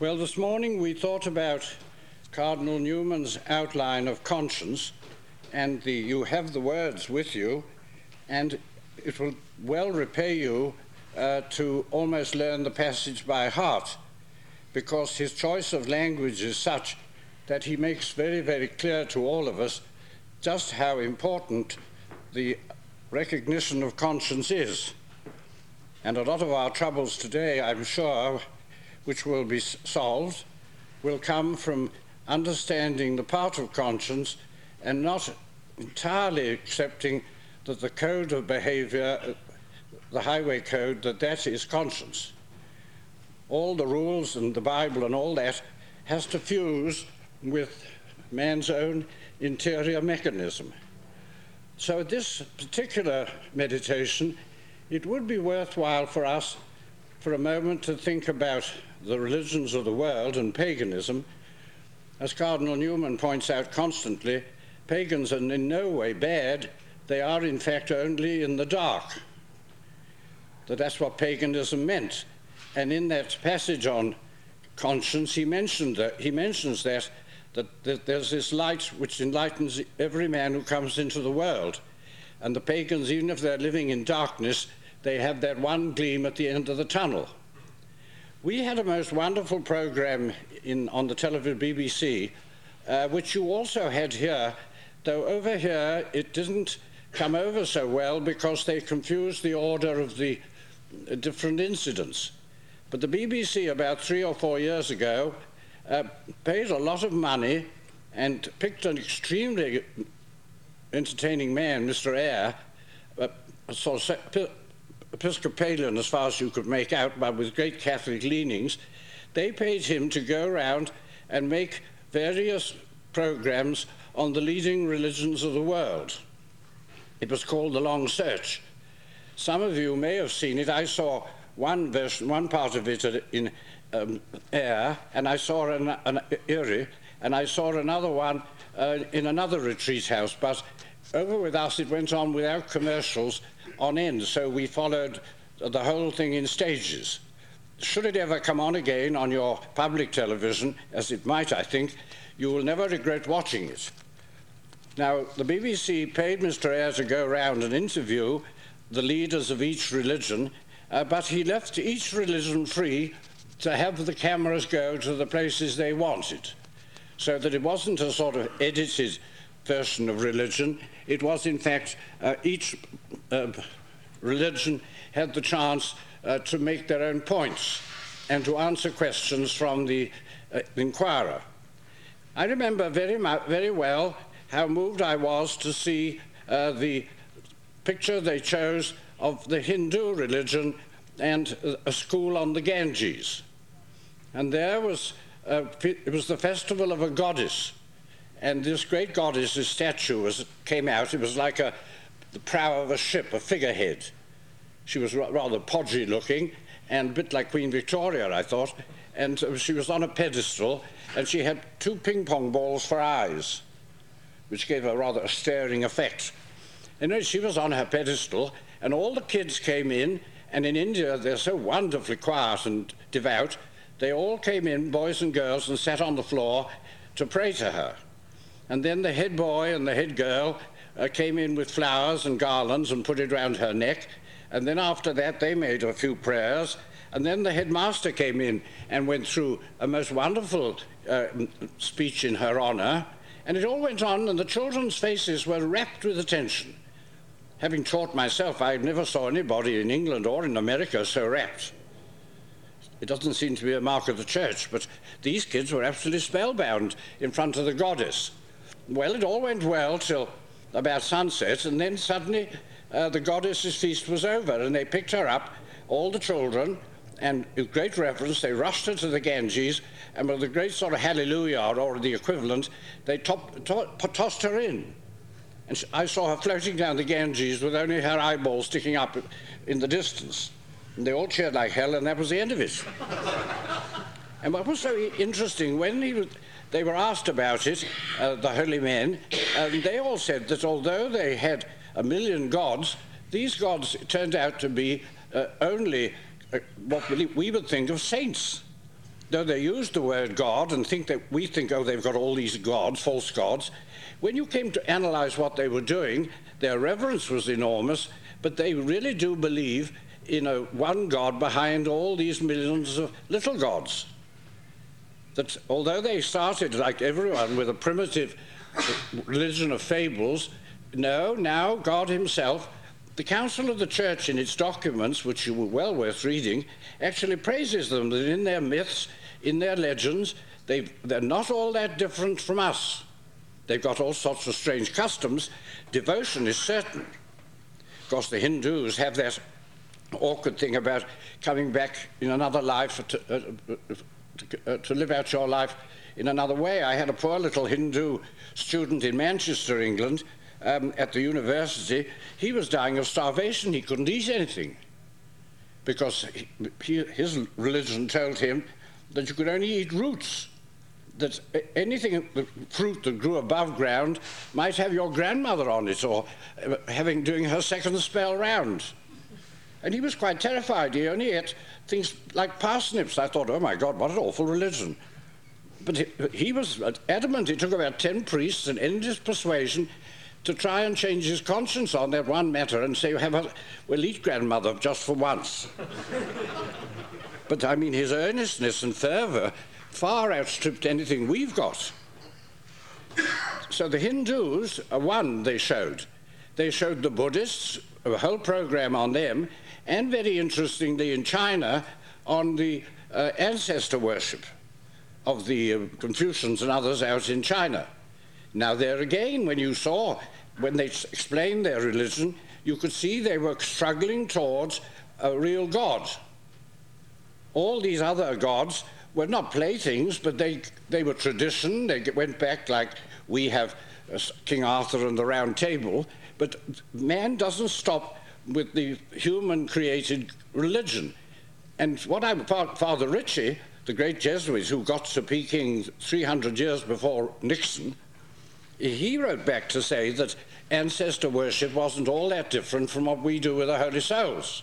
Well, this morning we thought about Cardinal Newman's outline of conscience, and the, you have the words with you, and it will well repay you uh, to almost learn the passage by heart, because his choice of language is such that he makes very, very clear to all of us just how important the recognition of conscience is. And a lot of our troubles today, I'm sure, which will be solved, will come from understanding the part of conscience and not entirely accepting that the code of behavior, uh, the highway code, that that is conscience. All the rules and the Bible and all that has to fuse with man's own interior mechanism. So, this particular meditation, it would be worthwhile for us for a moment to think about the religions of the world and paganism. As Cardinal Newman points out constantly, pagans are in no way bad, they are in fact only in the dark. That that's what paganism meant. And in that passage on conscience, he mentioned that he mentions that that, that there's this light which enlightens every man who comes into the world. And the pagans, even if they're living in darkness, they have that one gleam at the end of the tunnel. We had a most wonderful program in, on the television BBC, uh, which you also had here, though over here it didn't come over so well because they confused the order of the uh, different incidents. But the BBC, about three or four years ago, uh, paid a lot of money and picked an extremely entertaining man, Mr. Eyre, uh, of Episcopalian as far as you could make out, but with great Catholic leanings. They paid him to go around and make various programs on the leading religions of the world. It was called The Long Search. Some of you may have seen it. I saw one version, one part of it in um, Eyre, and I saw an, an Erie, and I saw another one uh, in another retreat house. But over with us, it went on without commercials on end, so we followed the whole thing in stages. Should it ever come on again on your public television, as it might, I think, you will never regret watching it. Now, the BBC paid Mr. Eyre to go around and interview the leaders of each religion, uh, but he left each religion free to have the cameras go to the places they wanted. So that it wasn't a sort of edited version of religion, it was in fact uh, each uh, religion had the chance uh, to make their own points and to answer questions from the uh, inquirer. I remember very, very well how moved I was to see uh, the picture they chose of the Hindu religion and a school on the Ganges. And there was, uh, it was the festival of a goddess. And this great goddess's statue was, came out. It was like a, the prow of a ship, a figurehead. She was rather podgy looking and a bit like Queen Victoria, I thought. And uh, she was on a pedestal, and she had two ping pong balls for eyes, which gave her rather a staring effect. Anyway, she was on her pedestal, and all the kids came in, and in India they're so wonderfully quiet and devout they all came in, boys and girls, and sat on the floor to pray to her. And then the head boy and the head girl uh, came in with flowers and garlands and put it round her neck. And then after that, they made a few prayers. And then the headmaster came in and went through a most wonderful uh, speech in her honor. And it all went on, and the children's faces were rapt with attention. Having taught myself, I never saw anybody in England or in America so rapt. It doesn't seem to be a mark of the church, but these kids were absolutely spellbound in front of the goddess. Well, it all went well till about sunset, and then suddenly uh, the goddess's feast was over, and they picked her up, all the children, and with great reverence, they rushed her to the Ganges, and with a great sort of hallelujah, or the equivalent, they top, top, tossed her in. And I saw her floating down the Ganges with only her eyeballs sticking up in the distance. And they all cheered like hell, and that was the end of it. and what was so interesting, when he was, they were asked about it, uh, the holy men, and they all said that although they had a million gods, these gods turned out to be uh, only uh, what we would think of saints. though they use the word God and think that we think, oh, they've got all these gods, false gods, when you came to analyze what they were doing, their reverence was enormous, but they really do believe in a one God behind all these millions of little gods. That although they started, like everyone, with a primitive religion of fables, no, now God Himself, the Council of the Church in its documents, which are well worth reading, actually praises them that in their myths, in their legends, they they're not all that different from us. They've got all sorts of strange customs. Devotion is certain. Of course, the Hindus have that awkward thing about coming back in another life to, uh, to, uh, to live out your life in another way. I had a poor little Hindu student in Manchester, England, um, at the university. He was dying of starvation. He couldn't eat anything because he, his religion told him that you could only eat roots. That anything, the fruit that grew above ground, might have your grandmother on it, or uh, having doing her second spell round. And he was quite terrified. He only ate things like parsnips. I thought, oh my God, what an awful religion. But he, he was adamant. It took about 10 priests and ended his persuasion to try and change his conscience on that one matter and say, have a, we'll eat grandmother just for once. but I mean, his earnestness and fervour far outstripped anything we've got. So the Hindus, are one they showed. They showed the Buddhists, a whole program on them, and very interestingly in China, on the uh, ancestor worship of the uh, Confucians and others out in China. Now, there again, when you saw, when they explained their religion, you could see they were struggling towards a real God. All these other gods were not playthings, but they, they were tradition. They went back like we have uh, King Arthur and the Round Table. But man doesn't stop with the human created religion. And what I, Father Ricci, the great Jesuit who got to Peking 300 years before Nixon, he wrote back to say that ancestor worship wasn't all that different from what we do with the Holy Souls.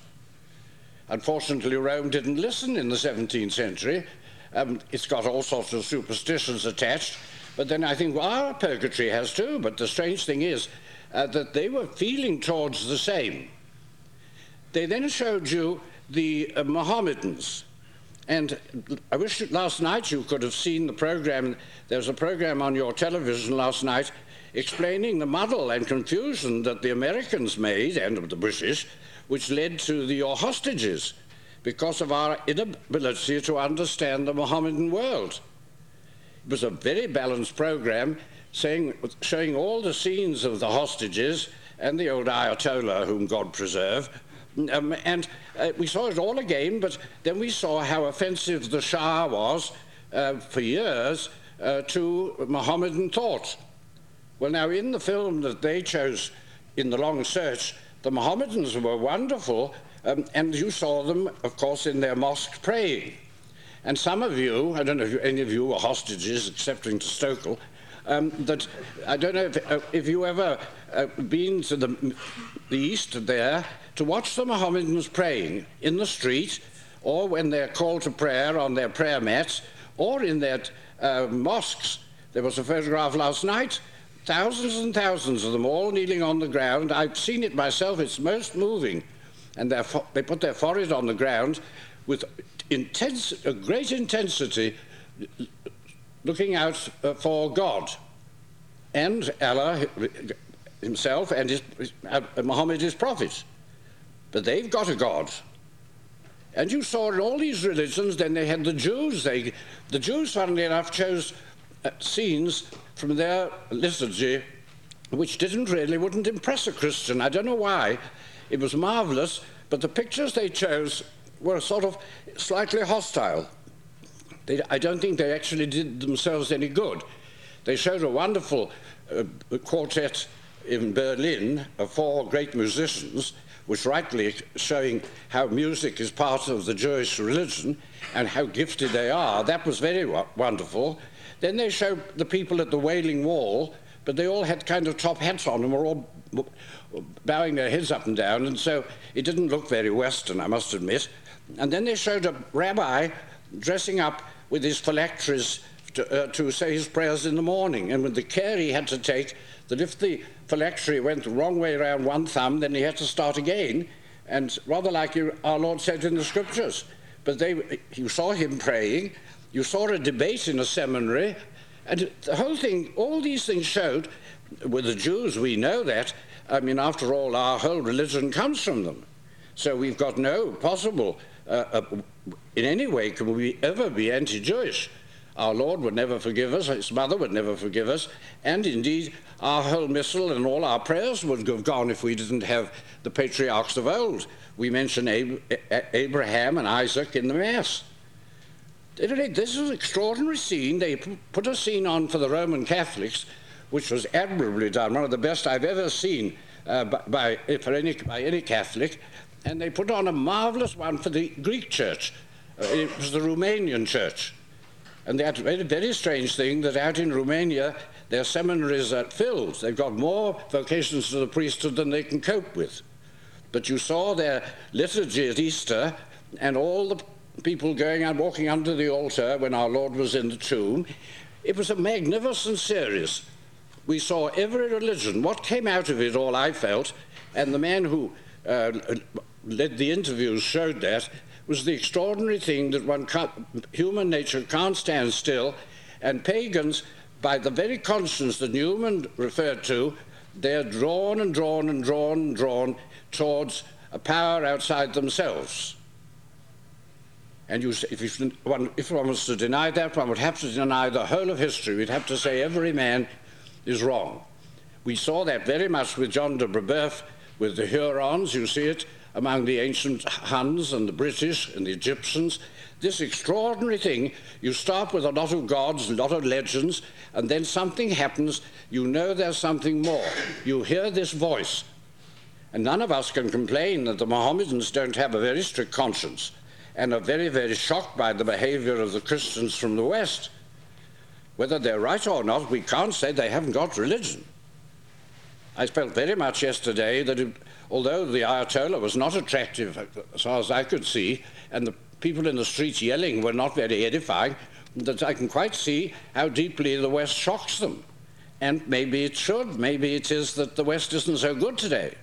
Unfortunately, Rome didn't listen in the 17th century. Um, it's got all sorts of superstitions attached, but then I think well, our purgatory has too. But the strange thing is uh, that they were feeling towards the same. They then showed you the uh, Mohammedans. And I wish last night you could have seen the program. There was a program on your television last night explaining the muddle and confusion that the Americans made, and of the British, which led to the hostages because of our inability to understand the Mohammedan world. It was a very balanced program saying, showing all the scenes of the hostages and the old Ayatollah, whom God preserve, um, and uh, we saw it all again, but then we saw how offensive the Shah was uh, for years uh, to Mohammedan thought. Well, now, in the film that they chose in The Long Search, the Mohammedans were wonderful, um, and you saw them, of course, in their mosque praying. And some of you, I don't know if any of you were hostages, excepting to Stokel, um, that I don't know if, uh, if you ever uh, been to the, the east there to watch the Mohammedans praying in the street or when they're called to prayer on their prayer mats or in their uh, mosques. There was a photograph last night, thousands and thousands of them all kneeling on the ground. I've seen it myself, it's most moving. And they put their forehead on the ground with intense, a great intensity, looking out uh, for God and Allah himself and his, uh, Muhammad, his prophet. But they've got a God. And you saw in all these religions, then they had the Jews. They, the Jews, funnily enough, chose uh, scenes from their liturgy which didn't really, wouldn't impress a Christian. I don't know why. It was marvelous, but the pictures they chose were sort of slightly hostile. They, I don't think they actually did themselves any good. They showed a wonderful uh, quartet in Berlin of four great musicians was rightly showing how music is part of the Jewish religion and how gifted they are. That was very wonderful. Then they showed the people at the Wailing Wall, but they all had kind of top hats on and were all bowing their heads up and down, and so it didn't look very Western, I must admit. And then they showed a rabbi dressing up with his phylacteries to, uh, to say his prayers in the morning, and with the care he had to take that if the phylactery went the wrong way around one thumb, then he had to start again, and rather like our Lord said in the scriptures. But they, you saw him praying, you saw a debate in a seminary, and the whole thing, all these things showed, with the Jews, we know that. I mean, after all, our whole religion comes from them. So we've got no possible, uh, uh, in any way, can we ever be anti Jewish. Our Lord would never forgive us, his mother would never forgive us, and indeed our whole missal and all our prayers would have gone if we didn't have the patriarchs of old. We mention Ab- Abraham and Isaac in the Mass. This is an extraordinary scene. They put a scene on for the Roman Catholics, which was admirably done, one of the best I've ever seen uh, by, by, any, by any Catholic. And they put on a marvelous one for the Greek church. Uh, it was the Romanian church. And a very, very strange thing that out in Romania, their seminaries are filled. They've got more vocations to the priesthood than they can cope with. But you saw their liturgy at Easter and all the people going and walking under the altar when our Lord was in the tomb. It was a magnificent series. We saw every religion. What came out of it all, I felt, and the man who uh, led the interviews showed that, was the extraordinary thing that one human nature can't stand still, and pagans, by the very conscience that Newman referred to, they're drawn and drawn and drawn and drawn towards a power outside themselves. And you, if, you, one, if one was to deny that, one would have to deny the whole of history. We'd have to say every man is wrong. We saw that very much with John de Brebeuf, with the Hurons, you see it, among the ancient Huns and the British and the Egyptians. This extraordinary thing, you start with a lot of gods, a lot of legends, and then something happens, you know there's something more. You hear this voice. And none of us can complain that the Mohammedans don't have a very strict conscience and are very, very shocked by the behavior of the Christians from the West. Whether they're right or not, we can't say they haven't got religion. I felt very much yesterday that it, although the Ayatollah was not attractive as far as I could see, and the people in the streets yelling were not very edifying, that I can quite see how deeply the West shocks them. And maybe it should. Maybe it is that the West isn't so good today.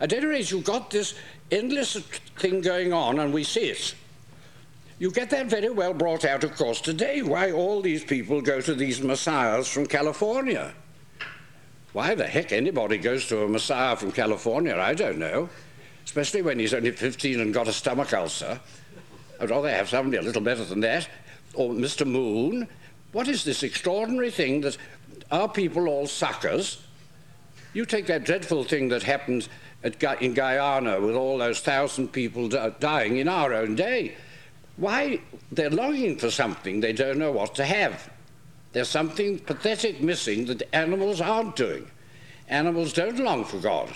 At any rate, you've got this endless thing going on, and we see it. You get that very well brought out, of course, today. Why all these people go to these messiahs from California? Why the heck anybody goes to a messiah from California, I don't know. Especially when he's only 15 and got a stomach ulcer. I'd rather have somebody a little better than that. Or Mr. Moon. What is this extraordinary thing that are people all suckers? You take that dreadful thing that happened at, in Guyana with all those thousand people dying in our own day. Why? They're longing for something they don't know what to have. There's something pathetic missing that animals aren't doing. Animals don't long for God.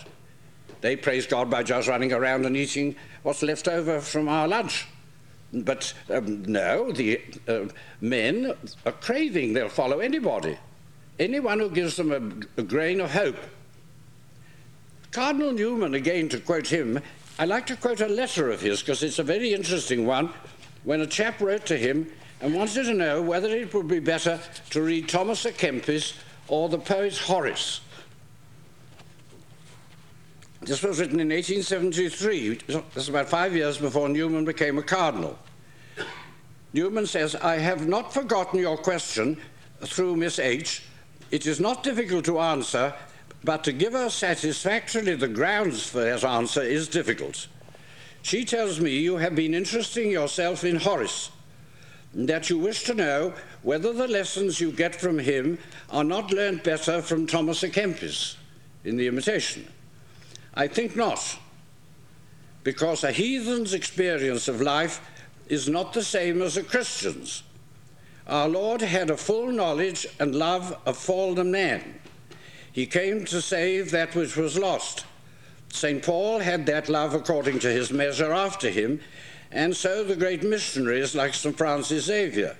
They praise God by just running around and eating what's left over from our lunch. But um, no, the uh, men are craving, they'll follow anybody. Anyone who gives them a, a grain of hope. Cardinal Newman, again to quote him, I like to quote a letter of his because it's a very interesting one. When a chap wrote to him and wanted to know whether it would be better to read Thomas à Kempis or the poet Horace. This was written in 1873. This is about five years before Newman became a cardinal. Newman says, I have not forgotten your question through Miss H. It is not difficult to answer, but to give her satisfactorily the grounds for that answer is difficult. She tells me you have been interesting yourself in Horace that you wish to know whether the lessons you get from him are not learnt better from Thomas à Kempis in the Imitation. I think not, because a heathen's experience of life is not the same as a Christian's. Our Lord had a full knowledge and love of fallen man. He came to save that which was lost. St. Paul had that love according to his measure after him, and so the great missionaries like St. Francis Xavier.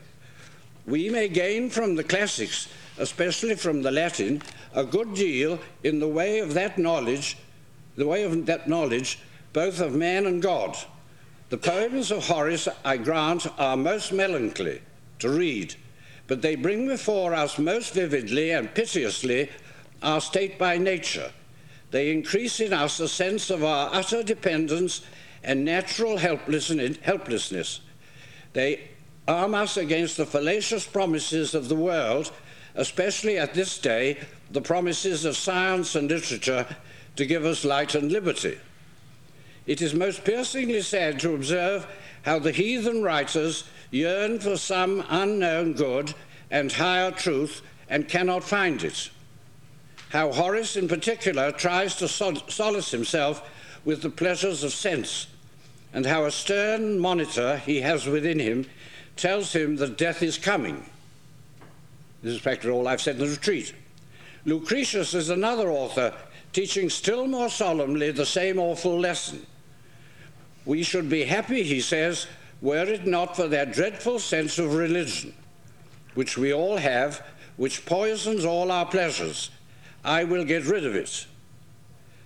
We may gain from the classics, especially from the Latin, a good deal in the way of that knowledge, the way of that knowledge, both of man and God. The poems of Horace, I grant, are most melancholy, to read, but they bring before us most vividly and piteously our state by nature. They increase in us a sense of our utter dependence and natural helplessness. They arm us against the fallacious promises of the world, especially at this day, the promises of science and literature to give us light and liberty. It is most piercingly sad to observe how the heathen writers yearn for some unknown good and higher truth and cannot find it. How Horace, in particular, tries to sol- solace himself with the pleasures of sense, and how a stern monitor he has within him tells him that death is coming. This is practically all I've said in the retreat. Lucretius is another author teaching still more solemnly the same awful lesson. We should be happy, he says, were it not for that dreadful sense of religion, which we all have, which poisons all our pleasures. I will get rid of it.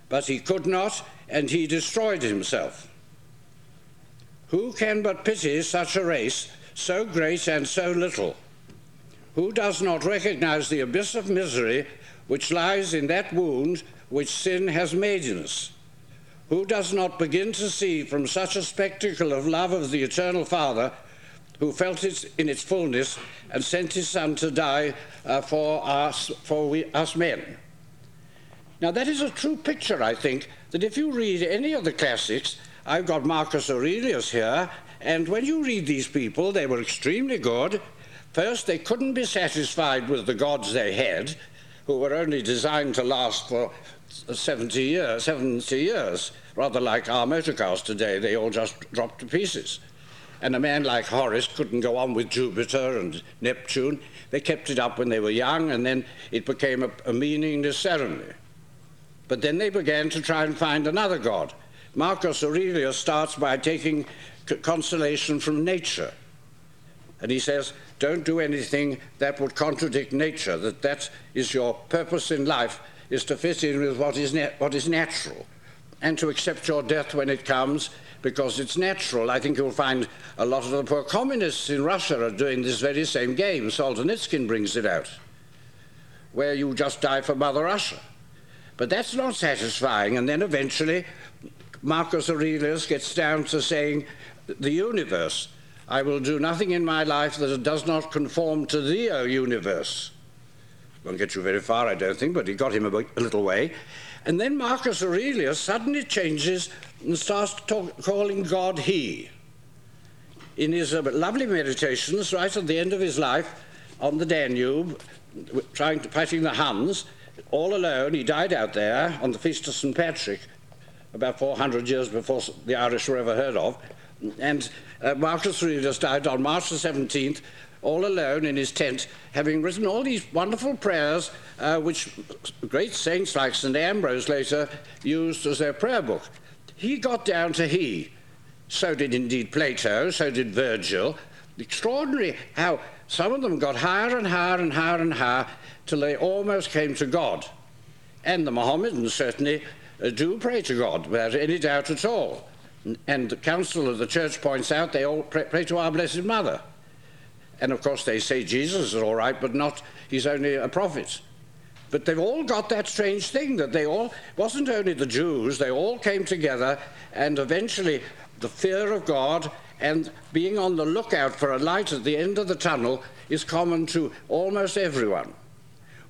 But he could not, and he destroyed himself. Who can but pity such a race, so great and so little? Who does not recognize the abyss of misery which lies in that wound which sin has made in us? Who does not begin to see from such a spectacle of love of the eternal Father, who felt it in its fullness and sent his Son to die uh, for, us, for we, us men? Now, that is a true picture, I think, that if you read any of the classics, I've got Marcus Aurelius here, and when you read these people, they were extremely good. First, they couldn't be satisfied with the gods they had, who were only designed to last for 70 years, 70 years, rather like our motor cars today. They all just dropped to pieces. And a man like Horace couldn't go on with Jupiter and Neptune. They kept it up when they were young, and then it became a, a meaningless ceremony. But then they began to try and find another god. Marcus Aurelius starts by taking consolation from nature. And he says, don't do anything that would contradict nature, that that is your purpose in life, is to fit in with what is, what is natural, and to accept your death when it comes because it's natural. I think you'll find a lot of the poor communists in Russia are doing this very same game. Solzhenitsyn brings it out, where you just die for Mother Russia. But that's not satisfying. And then eventually, Marcus Aurelius gets down to saying, the universe. I will do nothing in my life that does not conform to thee, O universe. Won't get you very far, I don't think, but he got him a, a little way. And then Marcus Aurelius suddenly changes and starts talk, calling God He. In his uh, lovely meditations, right at the end of his life, on the Danube, trying to fighting the Huns, all alone. He died out there on the feast of St. Patrick, about 400 years before the Irish were ever heard of. And uh, Marcus Aurelius died on March the 17th, all alone in his tent, having written all these wonderful prayers, uh, which great saints like St. Ambrose later used as their prayer book. He got down to he. So did indeed Plato, so did Virgil. Extraordinary how some of them got higher and higher and higher and higher till they almost came to God. And the Mohammedans certainly uh, do pray to God without any doubt at all. And the Council of the Church points out they all pray, pray to our Blessed Mother. And of course, they say Jesus is all right, but not, he's only a prophet. But they've all got that strange thing that they all, wasn't only the Jews, they all came together, and eventually the fear of God and being on the lookout for a light at the end of the tunnel is common to almost everyone.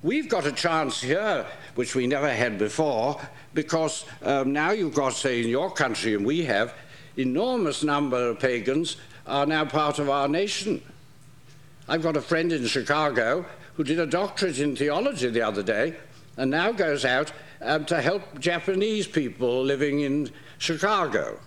We've got a chance here, which we never had before, because um, now you've got, say, in your country, and we have, enormous number of pagans are now part of our nation. I've got a friend in Chicago who did a doctorate in theology the other day and now goes out um, to help Japanese people living in Chicago.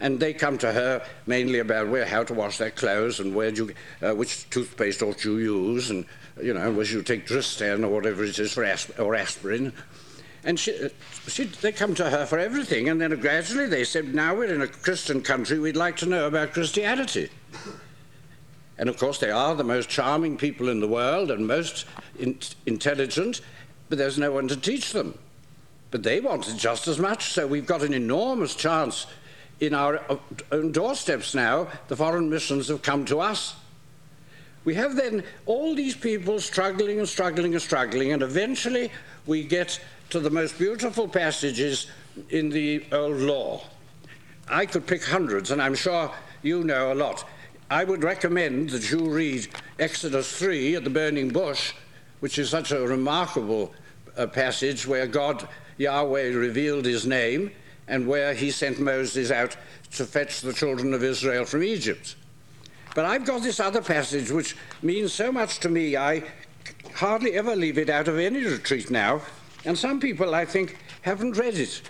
And they come to her mainly about where, how to wash their clothes and where you, uh, which toothpaste ought you use, and you know, whether you take Dristan or whatever it is for asp- or aspirin. And she, she, they come to her for everything, and then gradually they said, now we're in a Christian country, we'd like to know about Christianity. And of course, they are the most charming people in the world and most in- intelligent, but there's no one to teach them. But they want it just as much, so we've got an enormous chance in our own doorsteps now. The foreign missions have come to us. We have then all these people struggling and struggling and struggling, and eventually we get to the most beautiful passages in the Old Law. I could pick hundreds, and I'm sure you know a lot. I would recommend that you read Exodus 3 at the burning bush, which is such a remarkable uh, passage where God, Yahweh, revealed his name and where he sent Moses out to fetch the children of Israel from Egypt. But I've got this other passage which means so much to me, I hardly ever leave it out of any retreat now. And some people, I think, haven't read it.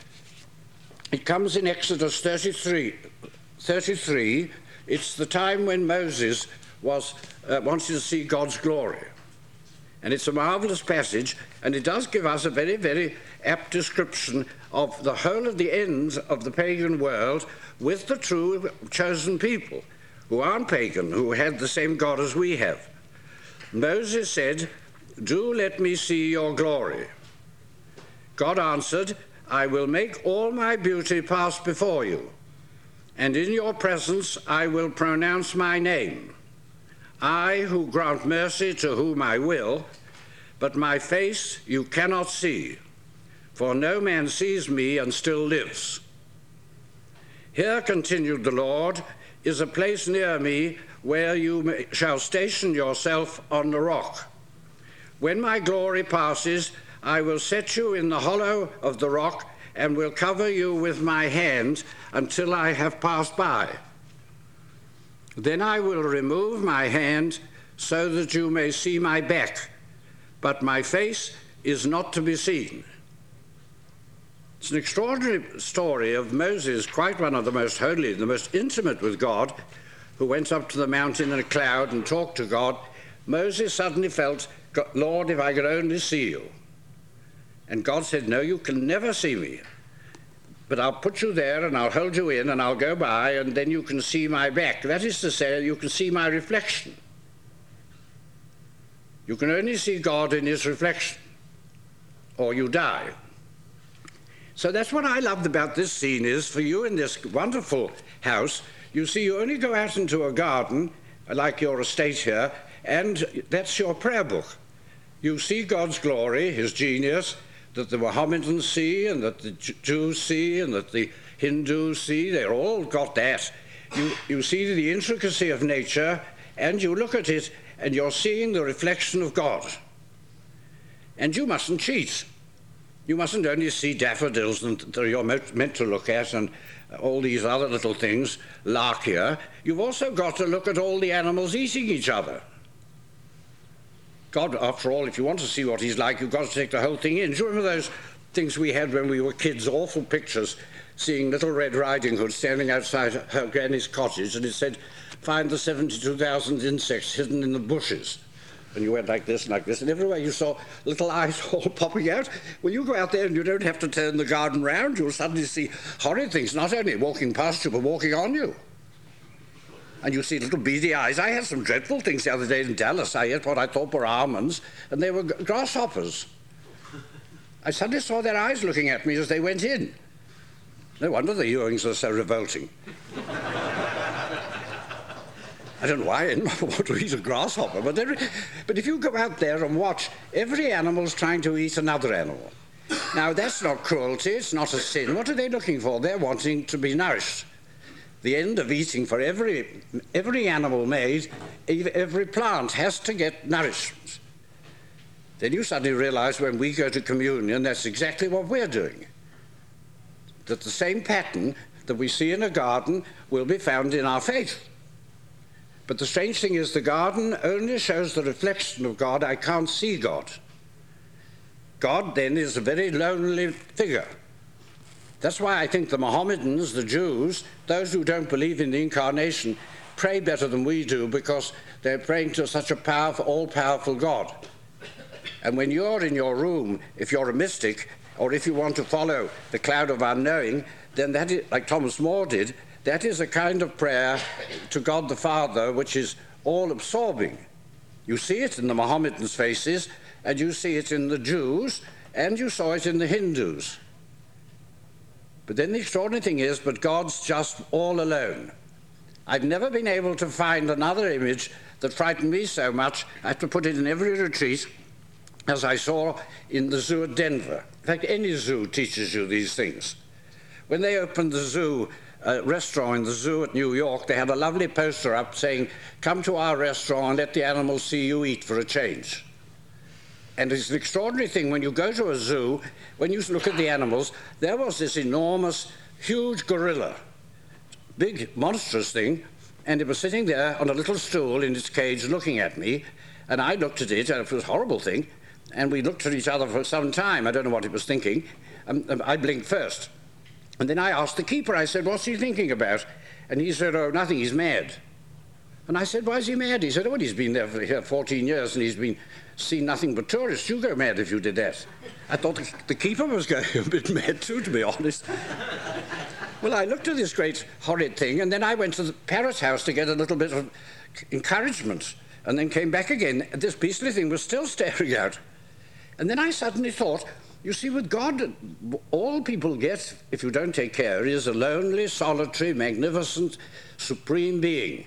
It comes in Exodus 33. 33 it's the time when Moses was, uh, wanted to see God's glory. And it's a marvelous passage, and it does give us a very, very apt description of the whole of the ends of the pagan world with the true chosen people who aren't pagan, who had the same God as we have. Moses said, Do let me see your glory. God answered, I will make all my beauty pass before you, and in your presence I will pronounce my name. I who grant mercy to whom I will, but my face you cannot see, for no man sees me and still lives. Here, continued the Lord, is a place near me where you may, shall station yourself on the rock. When my glory passes, I will set you in the hollow of the rock and will cover you with my hand until I have passed by. Then I will remove my hand so that you may see my back, but my face is not to be seen. It's an extraordinary story of Moses, quite one of the most holy, the most intimate with God, who went up to the mountain in a cloud and talked to God. Moses suddenly felt, Lord, if I could only see you. And God said, No, you can never see me. But I'll put you there and I'll hold you in and I'll go by and then you can see my back. That is to say, you can see my reflection. You can only see God in his reflection, or you die. So that's what I loved about this scene is for you in this wonderful house, you see, you only go out into a garden, like your estate here, and that's your prayer book. You see God's glory, his genius, that the Mohammedans see, and that the Jews see, and that the Hindus see. They're all got that. You, you see the intricacy of nature, and you look at it, and you're seeing the reflection of God. And you mustn't cheat. You mustn't only see daffodils that you're meant to look at and all these other little things, lark here. You've also got to look at all the animals eating each other. God, after all, if you want to see what he's like, you've got to take the whole thing in. Do you remember those things we had when we were kids, awful pictures, seeing Little Red Riding Hood standing outside her granny's cottage, and it said, Find the 72,000 insects hidden in the bushes and you went like this and like this, and everywhere you saw little eyes all popping out. Well, you go out there and you don't have to turn the garden round, you'll suddenly see horrid things, not only walking past you, but walking on you. And you see little beady eyes. I had some dreadful things the other day in Dallas. I ate what I thought were almonds, and they were grasshoppers. I suddenly saw their eyes looking at me as they went in. No wonder the Ewings are so revolting. I don't know why I want to eat a grasshopper, but, but if you go out there and watch, every animal's trying to eat another animal. Now, that's not cruelty, it's not a sin. What are they looking for? They're wanting to be nourished. The end of eating for every, every animal made, every plant has to get nourishment. Then you suddenly realize when we go to communion, that's exactly what we're doing. That the same pattern that we see in a garden will be found in our faith. But the strange thing is, the garden only shows the reflection of God. I can't see God. God then is a very lonely figure. That's why I think the Mohammedans, the Jews, those who don't believe in the incarnation, pray better than we do because they're praying to such a powerful, all powerful God. And when you're in your room, if you're a mystic, or if you want to follow the cloud of unknowing, then that is, like Thomas More did, that is a kind of prayer to God the Father which is all absorbing. You see it in the Mohammedans' faces, and you see it in the Jews, and you saw it in the Hindus. But then the extraordinary thing is, but God's just all alone. I've never been able to find another image that frightened me so much, I had to put it in every retreat, as I saw in the zoo at Denver. In fact, any zoo teaches you these things. When they opened the zoo, uh, restaurant in the zoo at New York, they had a lovely poster up saying, Come to our restaurant and let the animals see you eat for a change. And it's an extraordinary thing when you go to a zoo, when you look at the animals, there was this enormous, huge gorilla, big, monstrous thing, and it was sitting there on a little stool in its cage looking at me, and I looked at it, and it was a horrible thing, and we looked at each other for some time. I don't know what it was thinking. Um, I blinked first. And then I asked the keeper, I said, What's he thinking about? And he said, Oh, nothing, he's mad. And I said, Why is he mad? He said, Oh, well, he's been there for here 14 years and he's been seen nothing but tourists. You go mad if you did that. I thought the, the keeper was going a bit mad too, to be honest. well, I looked at this great horrid thing and then I went to the parrot house to get a little bit of encouragement and then came back again. This beastly thing was still staring out. And then I suddenly thought, you see, with God, all people get, if you don't take care, is a lonely, solitary, magnificent, supreme being.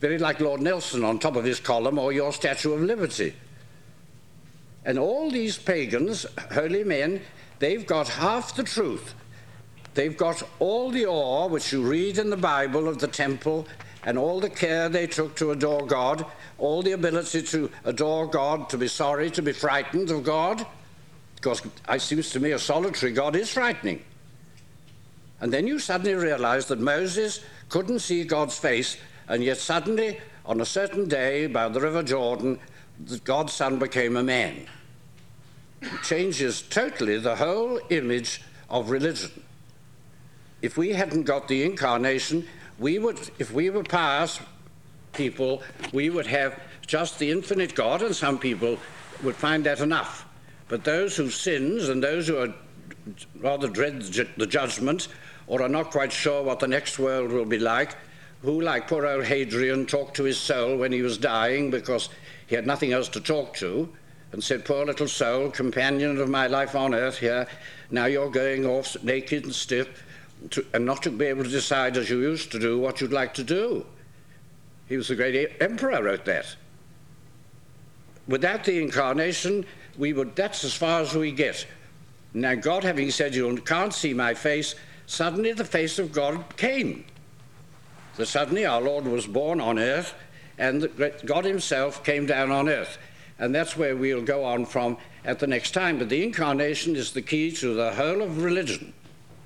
Very like Lord Nelson on top of his column or your Statue of Liberty. And all these pagans, holy men, they've got half the truth. They've got all the awe which you read in the Bible of the temple and all the care they took to adore God, all the ability to adore God, to be sorry, to be frightened of God. Because it seems to me a solitary God is frightening. And then you suddenly realize that Moses couldn't see God's face, and yet suddenly, on a certain day by the River Jordan, God's Son became a man. It changes totally the whole image of religion. If we hadn't got the incarnation, we would, if we were pious people, we would have just the infinite God, and some people would find that enough. But those who sins and those who are rather dread the judgment or are not quite sure what the next world will be like, who, like poor old Hadrian, talked to his soul when he was dying because he had nothing else to talk to, and said, Poor little soul, companion of my life on earth here, now you're going off naked and stiff, to, and not to be able to decide as you used to do what you'd like to do. He was the great emperor, wrote that. Without the incarnation, we would, that's as far as we get. Now, God having said, You can't see my face, suddenly the face of God came. So suddenly our Lord was born on earth, and God Himself came down on earth. And that's where we'll go on from at the next time. But the incarnation is the key to the whole of religion.